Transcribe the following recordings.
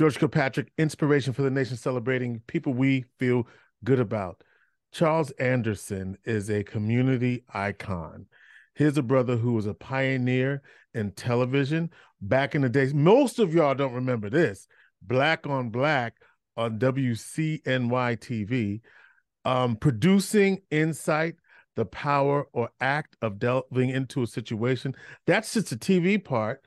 George Kilpatrick, inspiration for the nation, celebrating people we feel good about. Charles Anderson is a community icon. Here's a brother who was a pioneer in television back in the days. Most of y'all don't remember this. Black on Black on WCNY TV, um, producing insight, the power or act of delving into a situation. That's just the TV part.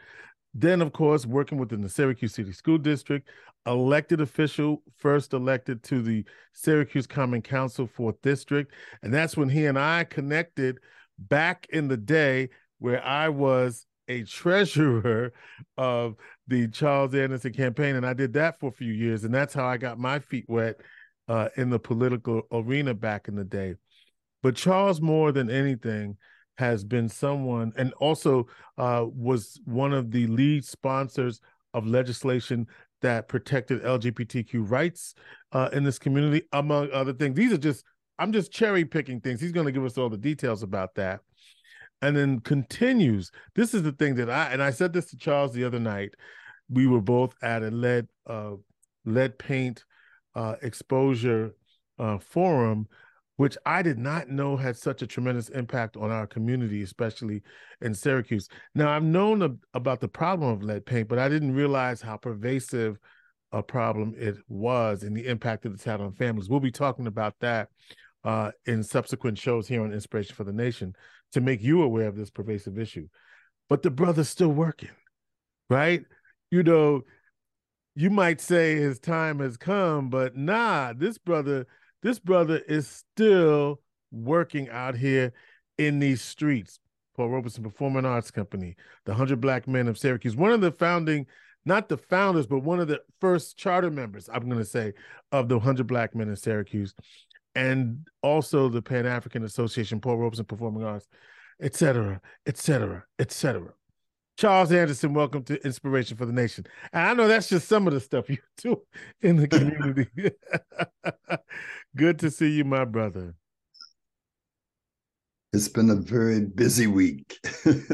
Then, of course, working within the Syracuse City School District, elected official, first elected to the Syracuse Common Council, fourth district. And that's when he and I connected back in the day where I was a treasurer of the Charles Anderson campaign. And I did that for a few years. And that's how I got my feet wet uh, in the political arena back in the day. But Charles, more than anything, has been someone and also uh, was one of the lead sponsors of legislation that protected LGBTQ rights uh, in this community, among other things. These are just, I'm just cherry picking things. He's going to give us all the details about that. And then continues. This is the thing that I, and I said this to Charles the other night. We were both at a lead, uh, lead paint uh, exposure uh, forum which I did not know had such a tremendous impact on our community, especially in Syracuse. Now, I've known about the problem of lead paint, but I didn't realize how pervasive a problem it was and the impact that it's had on families. We'll be talking about that uh, in subsequent shows here on Inspiration for the Nation to make you aware of this pervasive issue. But the brother's still working, right? You know, you might say his time has come, but nah, this brother this brother is still working out here in these streets. Paul Robeson Performing Arts Company, the 100 Black Men of Syracuse, one of the founding, not the founders, but one of the first charter members, I'm going to say, of the 100 Black Men in Syracuse, and also the Pan African Association, Paul Robeson Performing Arts, et cetera, et cetera, et cetera. Charles Anderson, welcome to Inspiration for the Nation. And I know that's just some of the stuff you do in the community. Good to see you, my brother. It's been a very busy week.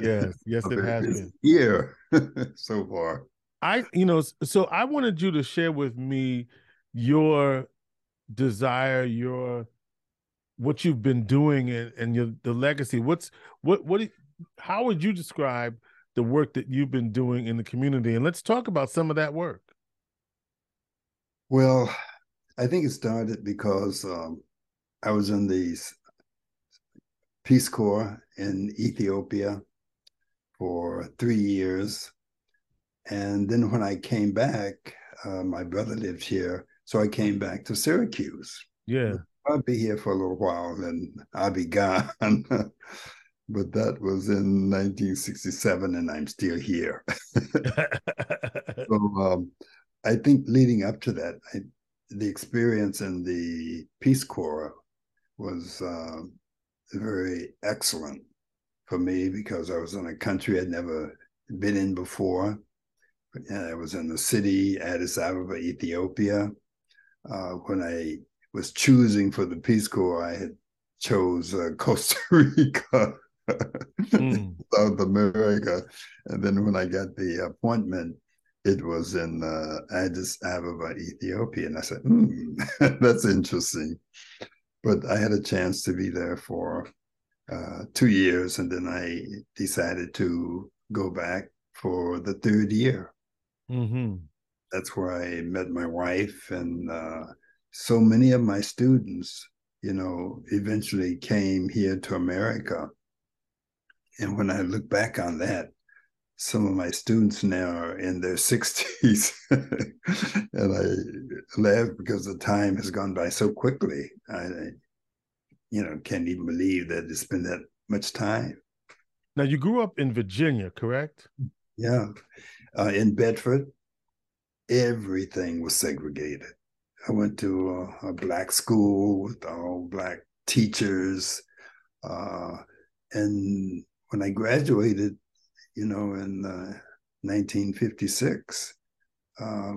Yes, yes, it has been. Year so far. I, you know, so I wanted you to share with me your desire, your what you've been doing, and, and your the legacy. What's what what? How would you describe the work that you've been doing in the community? And let's talk about some of that work. Well, I think it started because um, I was in the Peace Corps in Ethiopia for three years. And then when I came back, uh, my brother lived here. So I came back to Syracuse. Yeah. I'll be here for a little while, then I'll be gone. but that was in 1967, and I'm still here. so um, I think leading up to that, I, the experience in the Peace Corps was uh, very excellent for me because I was in a country I'd never been in before. And I was in the city, Addis Ababa, Ethiopia. Uh, when I was choosing for the Peace Corps, I had chose uh, Costa Rica, mm. South America. And then when I got the appointment, it was in uh, Addis Ababa, Ethiopia. And I said, hmm, that's interesting. But I had a chance to be there for uh, two years, and then I decided to go back for the third year. Mm-hmm. That's where I met my wife, and uh, so many of my students, you know, eventually came here to America. And when I look back on that, some of my students now are in their 60s and i laugh because the time has gone by so quickly. I you know can't even believe that it's been that much time. Now you grew up in virginia correct? Yeah. Uh, in bedford everything was segregated. I went to a, a black school with all black teachers. Uh, and when i graduated you know, in uh, 1956, uh,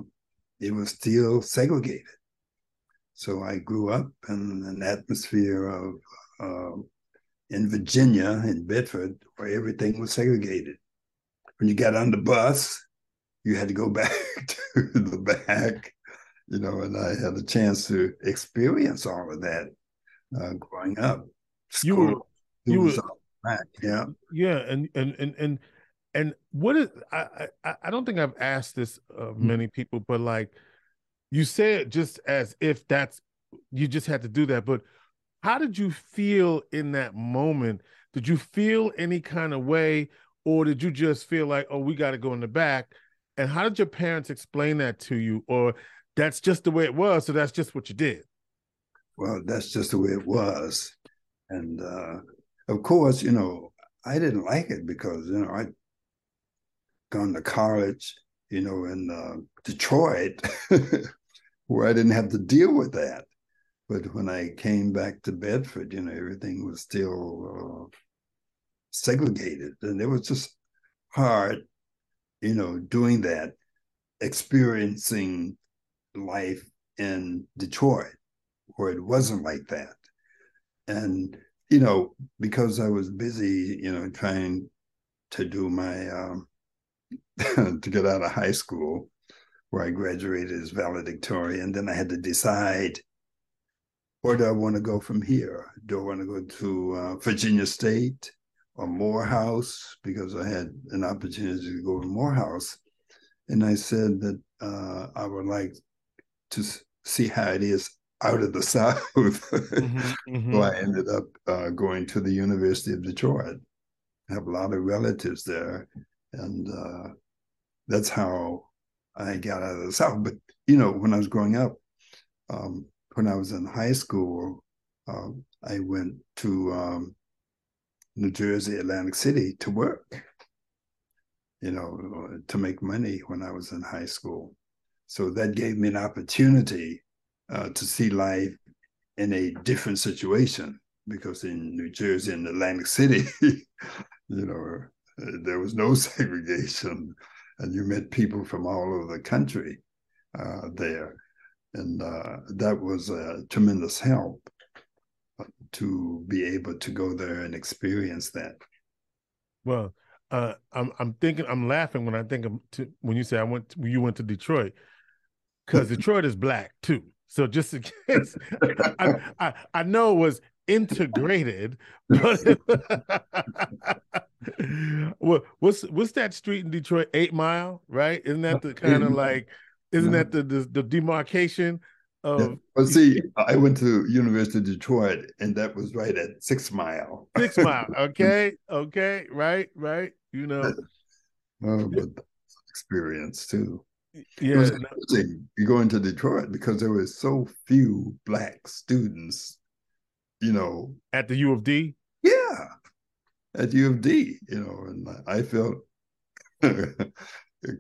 it was still segregated. So I grew up in an atmosphere of uh, in Virginia, in Bedford, where everything was segregated. When you got on the bus, you had to go back to the back, you know, and I had a chance to experience all of that uh, growing up. School, you were, you were, back, yeah, yeah, and and and and and what is I I, I don't think I've asked this of hmm. many people, but like you say it just as if that's you just had to do that, but how did you feel in that moment? Did you feel any kind of way, or did you just feel like, oh, we got to go in the back? And how did your parents explain that to you? Or that's just the way it was, so that's just what you did? Well, that's just the way it was. And uh, of course, you know, I didn't like it because, you know, I'd gone to college, you know, in uh, Detroit, where I didn't have to deal with that. But when I came back to Bedford, you know, everything was still uh, segregated. And it was just hard you know, doing that, experiencing life in Detroit, where it wasn't like that. And, you know, because I was busy, you know, trying to do my, um, to get out of high school, where I graduated as valedictorian, then I had to decide where do I want to go from here? Do I want to go to uh, Virginia State? or Morehouse because I had an opportunity to go to Morehouse. And I said that uh, I would like to see how it is out of the South. mm-hmm, mm-hmm. So I ended up uh, going to the University of Detroit. I have a lot of relatives there. And uh, that's how I got out of the South. But, you know, when I was growing up, um, when I was in high school, uh, I went to um, New Jersey, Atlantic City to work, you know, to make money when I was in high school. So that gave me an opportunity uh, to see life in a different situation because in New Jersey and Atlantic City, you know, there was no segregation and you met people from all over the country uh, there. And uh, that was a tremendous help to be able to go there and experience that. Well, uh, I'm I'm thinking I'm laughing when I think of to, when you say I went to, you went to Detroit because Detroit is black too. So just in case, I, I, I know it was integrated, but what what's what's that street in Detroit? Eight Mile, right? Isn't that the kind of like? Isn't that the, the the demarcation Of... yeah. well, see, I went to University of Detroit, and that was right at Six Mile. Six Mile, okay, okay, right, right. You know, oh, but experience too. Yeah, it was interesting. You go into Detroit because there were so few black students. You know, at the U of D. Yeah, at U of D. You know, and I felt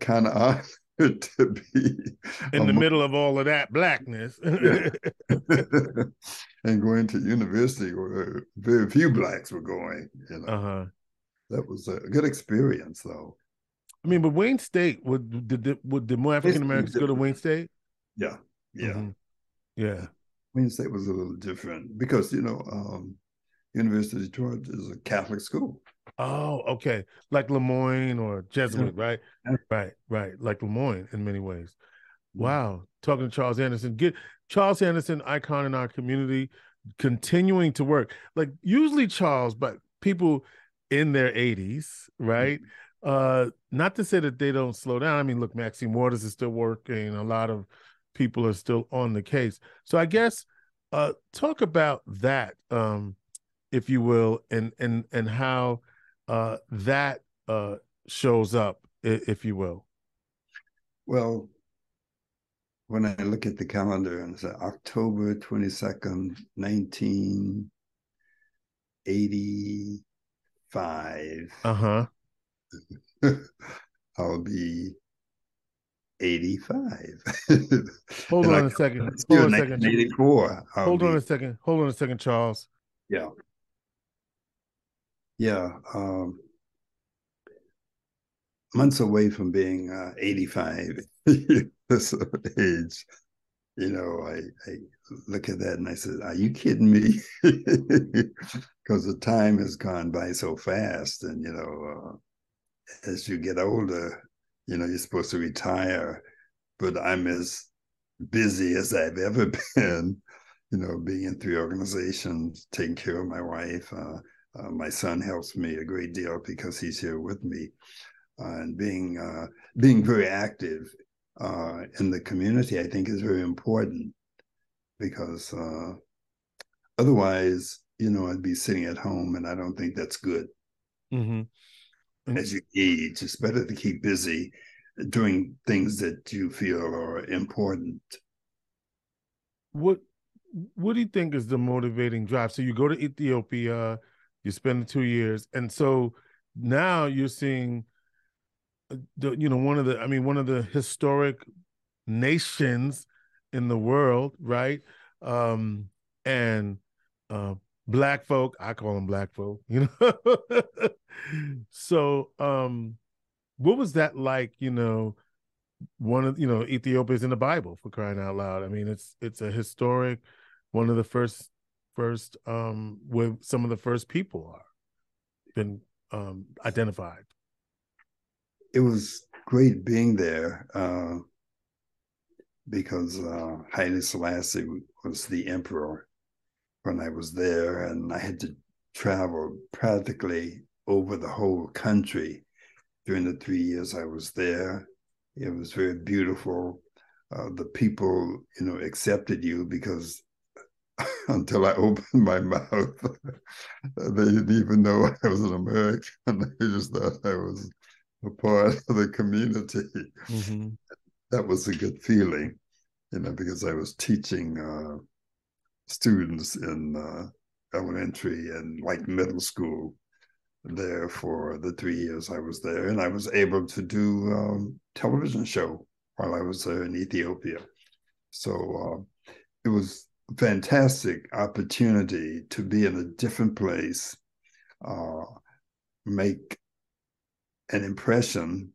kind of odd to be in the middle of all of that blackness and going to university where very few blacks were going you know uh-huh. that was a good experience though i mean but wayne state would did would the more african americans go to wayne state yeah yeah mm-hmm. yeah wayne state was a little different because you know um university of detroit is a catholic school Oh, okay. Like Lemoyne or Jesuit, yeah. right? Right, right. Like Lemoyne in many ways. Wow. Talking to Charles Anderson. Get Charles Anderson, icon in our community, continuing to work. Like usually Charles, but people in their 80s, right? Mm-hmm. Uh, not to say that they don't slow down. I mean, look, Maxine Waters is still working. A lot of people are still on the case. So I guess uh talk about that, um, if you will, and and and how uh, that uh, shows up, if you will? Well, when I look at the calendar and say October 22nd, 1985. Uh huh. I'll be 85. Hold on a second. Hold on a second. 84. Hold on a second. Hold on a second, Charles. Yeah yeah, um, months away from being uh, 85 this age. You know, I, I look at that and I said, Are you kidding me? Because the time has gone by so fast. And, you know, uh, as you get older, you know, you're supposed to retire, but I'm as busy as I've ever been, you know, being in three organizations, taking care of my wife. Uh, uh, my son helps me a great deal because he's here with me, uh, and being uh, being very active uh, in the community, I think, is very important because uh, otherwise, you know, I'd be sitting at home, and I don't think that's good. Mm-hmm. As you age, it's better to keep busy doing things that you feel are important. What What do you think is the motivating drive? So you go to Ethiopia, you spend two years, and so now you're seeing uh, the you know one of the I mean one of the historic nations in the world, right? Um, and uh, black folk, I call them black folk, you know. so, um, what was that like? You know, one of you know Ethiopia's in the Bible for crying out loud. I mean, it's it's a historic, one of the first first um where some of the first people are been um identified. It was great being there uh, because uh, Haile Selassie was the emperor when I was there, and I had to travel practically over the whole country during the three years I was there. It was very beautiful. Uh, the people, you know, accepted you because until I opened my mouth, they didn't even know I was an American. They just thought I was a part of the community. Mm-hmm. That was a good feeling, you know, because I was teaching uh, students in uh, elementary and like middle school there for the three years I was there, and I was able to do um, television show while I was there in Ethiopia. So uh, it was fantastic opportunity to be in a different place, uh, make an impression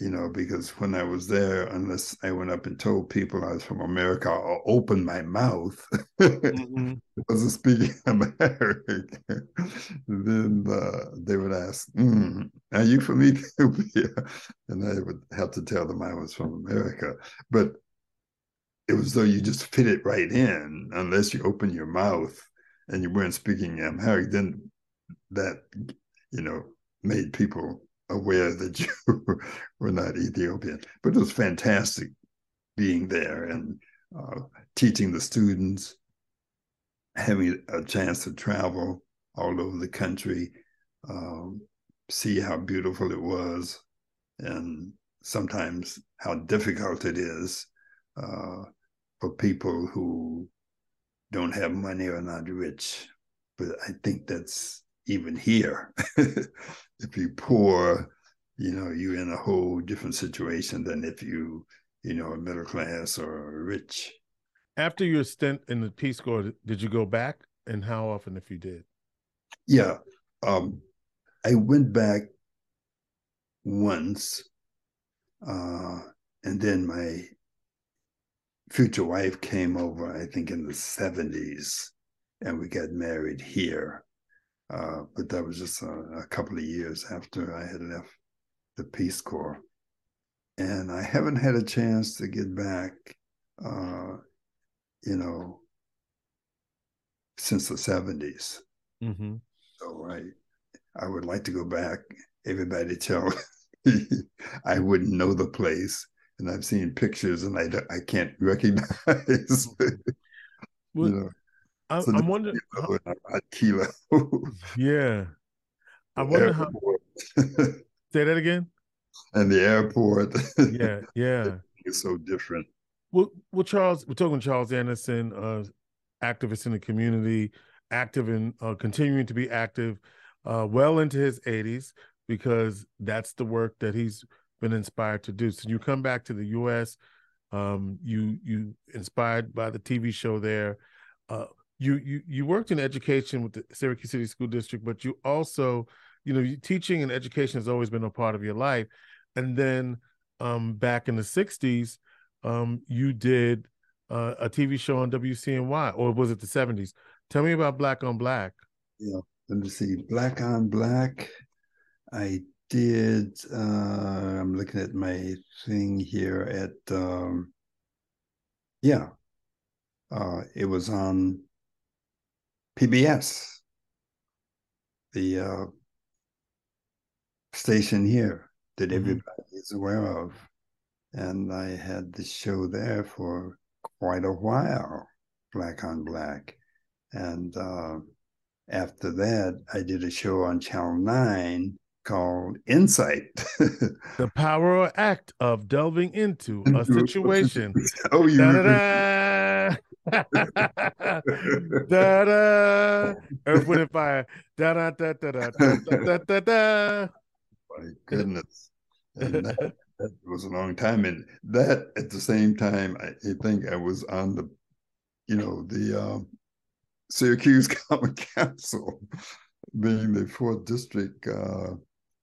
you know, because when I was there, unless I went up and told people I was from America or opened my mouth, mm-hmm. I wasn't speaking American, then uh, they would ask, mm, Are you from Ethiopia? And I would have to tell them I was from America. But it was though you just fit it right in, unless you open your mouth and you weren't speaking Amharic, then that, you know, made people aware that you were not Ethiopian. But it was fantastic being there and uh, teaching the students, having a chance to travel all over the country, um, see how beautiful it was, and sometimes how difficult it is uh, for people who don't have money or not rich. But I think that's even here. if you're poor, you know, you're in a whole different situation than if you, you know, are middle class or rich. After your stint in the Peace Corps, did you go back, and how often, if you did? Yeah, um, I went back once, uh, and then my future wife came over. I think in the seventies, and we got married here. Uh, but that was just a, a, couple of years after I had left the Peace Corps. And I haven't had a chance to get back, uh, you know, since the 70s. Mm-hmm. So I, I would like to go back. Everybody tell me I wouldn't know the place. And I've seen pictures and I, I can't recognize. well, you know. I, so I'm wondering. Kilo. yeah. I wonder how. Say that again. And the airport. yeah, yeah. It's so different. Well, well, Charles, we're talking Charles Anderson, uh, activist in the community, active and uh, continuing to be active, uh, well into his 80s, because that's the work that he's been inspired to do. So you come back to the U.S. Um, you you inspired by the TV show there. Uh, you you you worked in education with the Syracuse City School District, but you also, you know, teaching and education has always been a part of your life. And then um, back in the '60s, um, you did uh, a TV show on WCNY, or was it the '70s? Tell me about Black on Black. Yeah, let me see. Black on Black. I did. Uh, I'm looking at my thing here at. Um, yeah, uh, it was on PBS, the uh, station here that mm-hmm. everybody is aware of, and I had the show there for quite a while, Black on Black, and uh, after that, I did a show on Channel Nine called Insight. the power or act of delving into a situation. oh, you da da da da Earth, Wind, and Fire. Da da da da da da da da. My goodness. That, that was a long time. And that at the same time, I, I think I was on the, you know, the um, Syracuse Common Council, being the fourth district uh,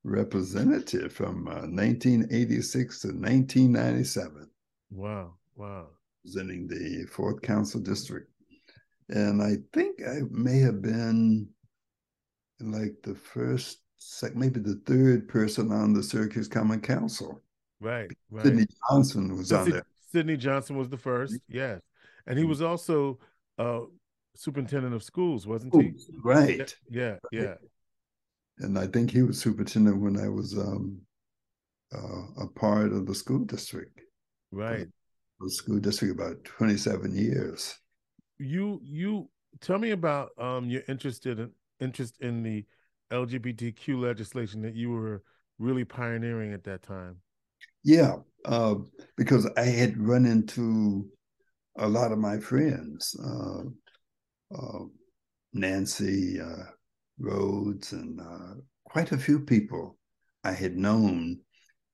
representative from uh, 1986 to 1997. Wow, wow. Representing the fourth council district. And I think I may have been like the first, maybe the third person on the Syracuse Common Council. Right, right. Sidney Johnson was on there. Sidney Johnson was the first, yes. And he was also uh, superintendent of schools, wasn't he? Right. Yeah, yeah. And I think he was superintendent when I was um, uh, a part of the school district. Right. The school district about 27 years. You you tell me about um your interest in interest in the LGBTQ legislation that you were really pioneering at that time. Yeah, uh, because I had run into a lot of my friends. Uh, uh, Nancy uh, Rhodes and uh, quite a few people I had known,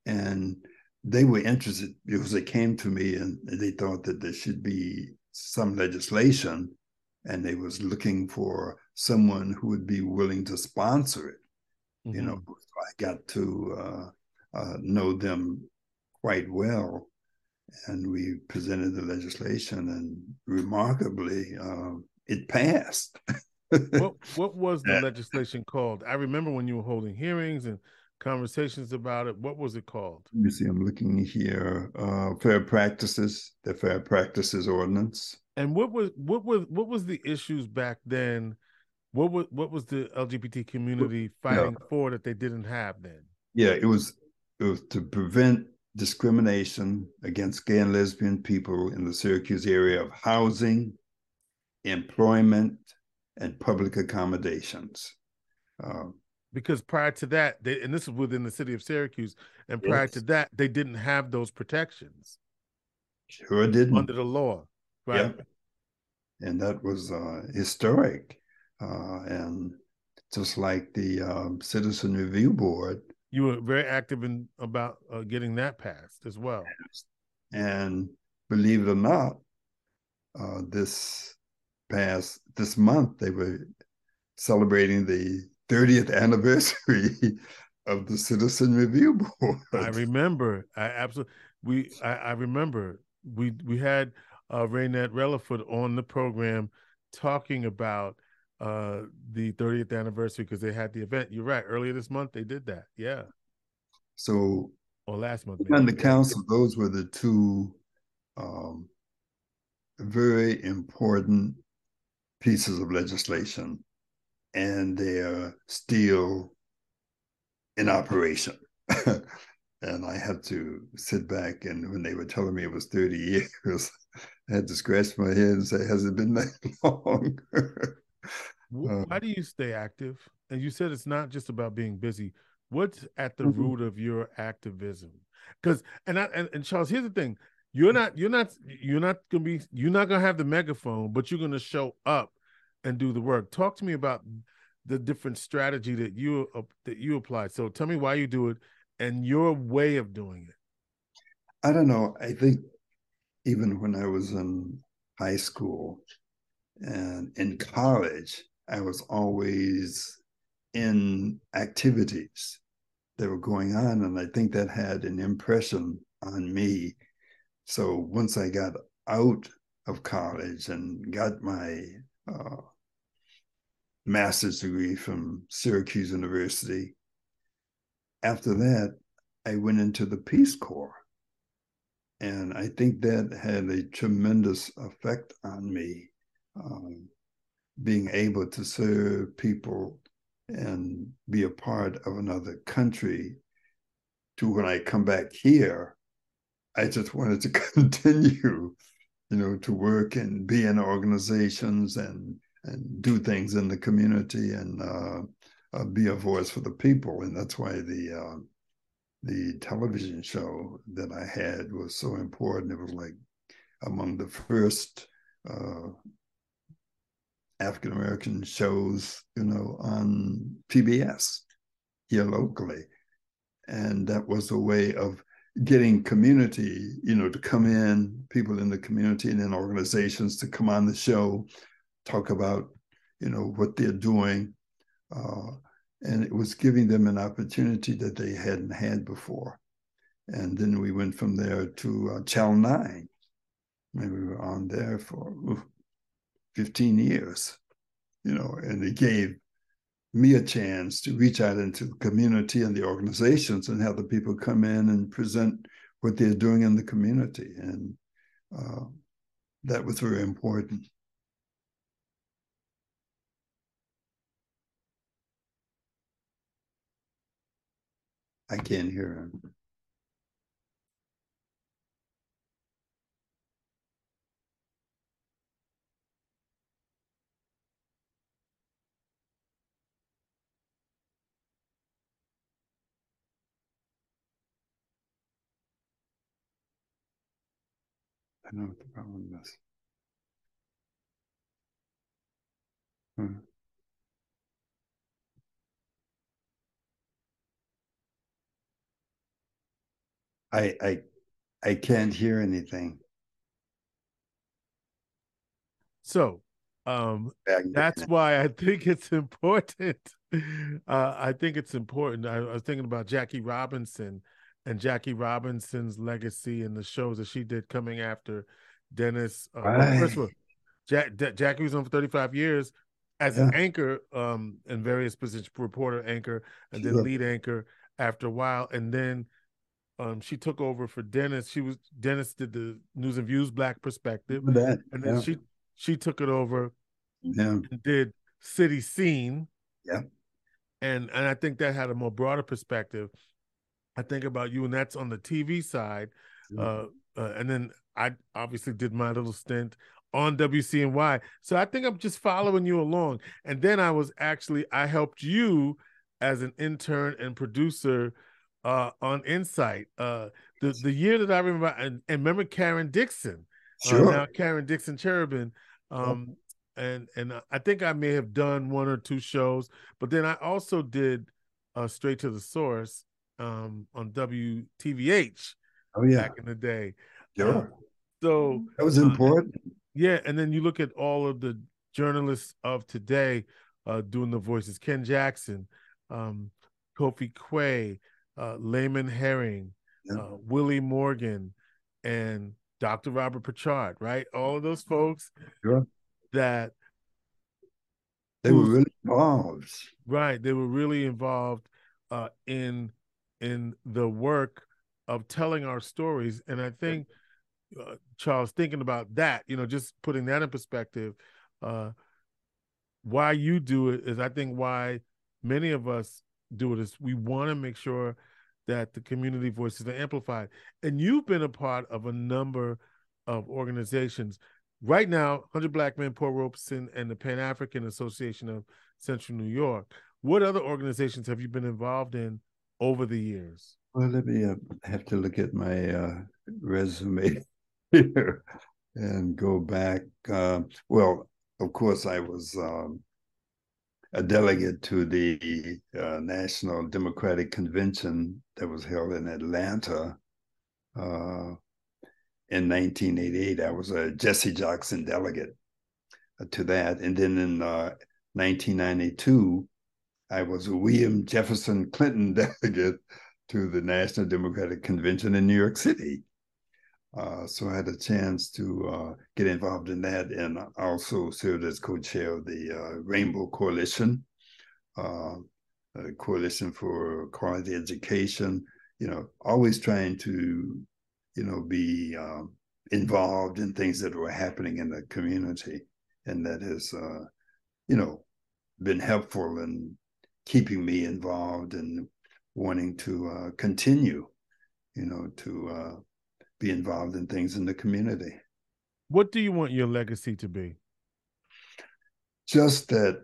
and they were interested because they came to me and they thought that there should be some legislation, and they was looking for someone who would be willing to sponsor it. Mm-hmm. You know, mm-hmm. I got to uh, uh, know them quite well, and we presented the legislation, and remarkably, uh, it passed. what what was the legislation called? I remember when you were holding hearings and conversations about it. What was it called? Let me see. I'm looking here. Uh, fair practices, the fair practices ordinance. And what was what was what was the issues back then? What was what was the LGBT community fighting yeah. for that they didn't have then? Yeah, it was it was to prevent discrimination against gay and lesbian people in the Syracuse area of housing, employment, and public accommodations. Uh, because prior to that, they, and this is within the city of Syracuse, and prior yes. to that, they didn't have those protections. Sure didn't. Under the law. Right. Yeah. And that was uh, historic. Uh, and just like the um, Citizen Review Board. You were very active in about uh, getting that passed as well. And believe it or not, uh, this past this month they were celebrating the 30th anniversary of the Citizen Review Board. I remember. I absolutely we I, I remember we we had uh Ranette Releford on the program talking about uh the 30th anniversary because they had the event. You're right. Earlier this month they did that. Yeah. So or last month. On the council, those were the two um very important pieces of legislation and they're still in operation. and I had to sit back and when they were telling me it was 30 years, I had to scratch my head and say, has it been that long? Why do you stay active? And you said it's not just about being busy. What's at the mm-hmm. root of your activism? Because and I and, and Charles, here's the thing: you're not you're not you're not gonna be you're not gonna have the megaphone, but you're gonna show up and do the work. Talk to me about the different strategy that you uh, that you apply. So tell me why you do it and your way of doing it. I don't know. I think even when I was in high school and in college, I was always in activities that were going on, and I think that had an impression on me so once I got out of college and got my uh, master's degree from Syracuse University, after that, I went into the Peace Corps. And I think that had a tremendous effect on me, um, being able to serve people and be a part of another country. To when I come back here, I just wanted to continue, you know, to work and be in organizations and and do things in the community and uh, uh, be a voice for the people. And that's why the uh, the television show that I had was so important. It was like among the first uh, African American shows, you know, on PBS here locally. And that was a way of getting community, you know, to come in, people in the community and in organizations to come on the show, talk about, you know, what they're doing. Uh, and it was giving them an opportunity that they hadn't had before. And then we went from there to uh, Channel 9. And we were on there for oof, 15 years, you know, and it gave me a chance to reach out into the community and the organizations and have the people come in and present what they're doing in the community. And uh, that was very important. I can't hear him. I know what the problem is. Hmm. I I I can't hear anything. So um that's why I think it's important. Uh, I think it's important. I, I, was thinking about Jackie Robinson and Jackie Robinson's legacy and the shows that she did coming after Dennis. Uh, right. first of all, Jack, Jackie was on for 35 years as yeah. an anchor um, in various positions, reporter, anchor, and then lead anchor after a while. And then um, she took over for Dennis. She was Dennis did the News and Views Black Perspective, that, and then yeah. she she took it over yeah. and did City Scene. Yeah, and and I think that had a more broader perspective. I think about you, and that's on the TV side. Uh, uh, and then I obviously did my little stint on WCNY. So I think I'm just following you along. And then I was actually I helped you as an intern and producer uh, on Insight. Uh, the the year that I remember, and, and remember Karen Dixon, uh, sure. Uh, now Karen Dixon Cherubin, um, and and I think I may have done one or two shows, but then I also did uh, Straight to the Source um, on WTVH. Oh yeah, back in the day. Yeah. Uh, so that was important. yeah, and then you look at all of the journalists of today uh, doing the voices: Ken Jackson, um, Kofi Quay, uh, Layman Herring, yeah. uh, Willie Morgan, and Dr. Robert Pritchard, right? All of those folks sure. that they were really involved. Right. They were really involved uh, in in the work of telling our stories. And I think, uh, Charles, thinking about that, you know, just putting that in perspective, uh, why you do it is I think why many of us do it is we want to make sure that the community voices are amplified. And you've been a part of a number of organizations. Right now, 100 Black Men, Paul Robeson, and the Pan African Association of Central New York. What other organizations have you been involved in over the years? Well, let me uh, have to look at my uh, resume here and go back. Uh, well, of course, I was um, a delegate to the uh, National Democratic Convention that was held in Atlanta uh, in 1988. I was a Jesse Jackson delegate uh, to that. And then in 1992, uh, I was a William Jefferson Clinton delegate to the National Democratic Convention in New York City. Uh, so I had a chance to uh, get involved in that and also served as co-chair of the uh, Rainbow Coalition. Uh, Coalition for Quality Education. You know, always trying to, you know, be um, involved in things that were happening in the community, and that has, uh, you know, been helpful in keeping me involved and wanting to uh, continue, you know, to uh, be involved in things in the community. What do you want your legacy to be? Just that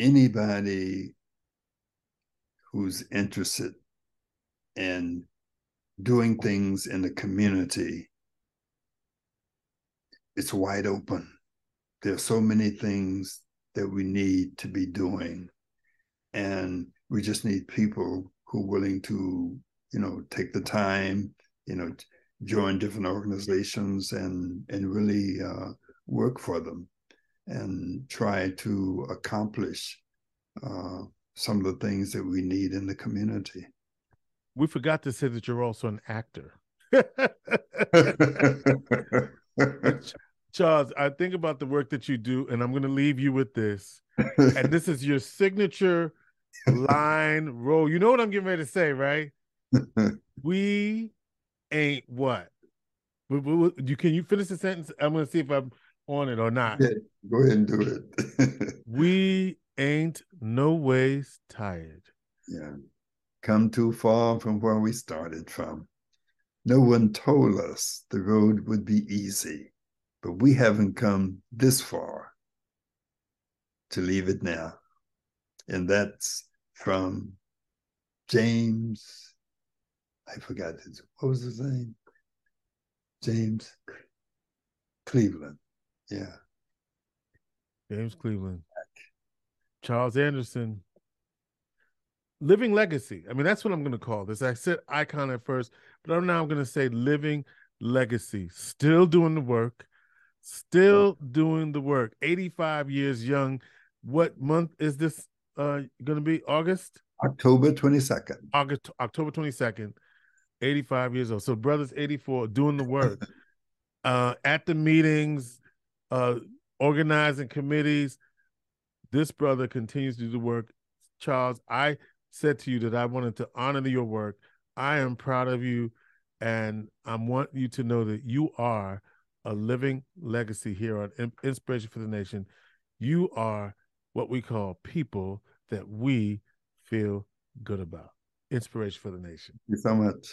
anybody who's interested in doing things in the community, it's wide open. There are so many things that we need to be doing. And we just need people who are willing to, you know, take the time, you know, join different organizations and and really uh, work for them and try to accomplish uh, some of the things that we need in the community. We forgot to say that you're also an actor. Charles, I think about the work that you do, and I'm going to leave you with this. and this is your signature line role. You know what I'm getting ready to say, right? we ain't what? You can you finish the sentence? I'm going to see if I'm on it or not. Yeah, go ahead and do it. we ain't no ways tired. Yeah. Come too far from where we started from. No one told us the road would be easy but we haven't come this far to leave it now. And that's from James. I forgot his, what was his name? James Cleveland. Yeah. James Cleveland. Charles Anderson. Living legacy. I mean, that's what I'm going to call this. I said icon at first, but I'm now going to say living legacy. Still doing the work, still doing the work. 85 years young. What month is this uh going to be? August? October 22nd august october 22nd 85 years old. So brothers 84 doing the work. Uh at the meetings uh organizing committees. This brother continues to do the work. Charles i said to you that i wanted to honor your work. I am proud of you and i want you to know that you are a living legacy here on Inspiration for the Nation. You are what we call people that we feel good about. Inspiration for the Nation. Thank you so much.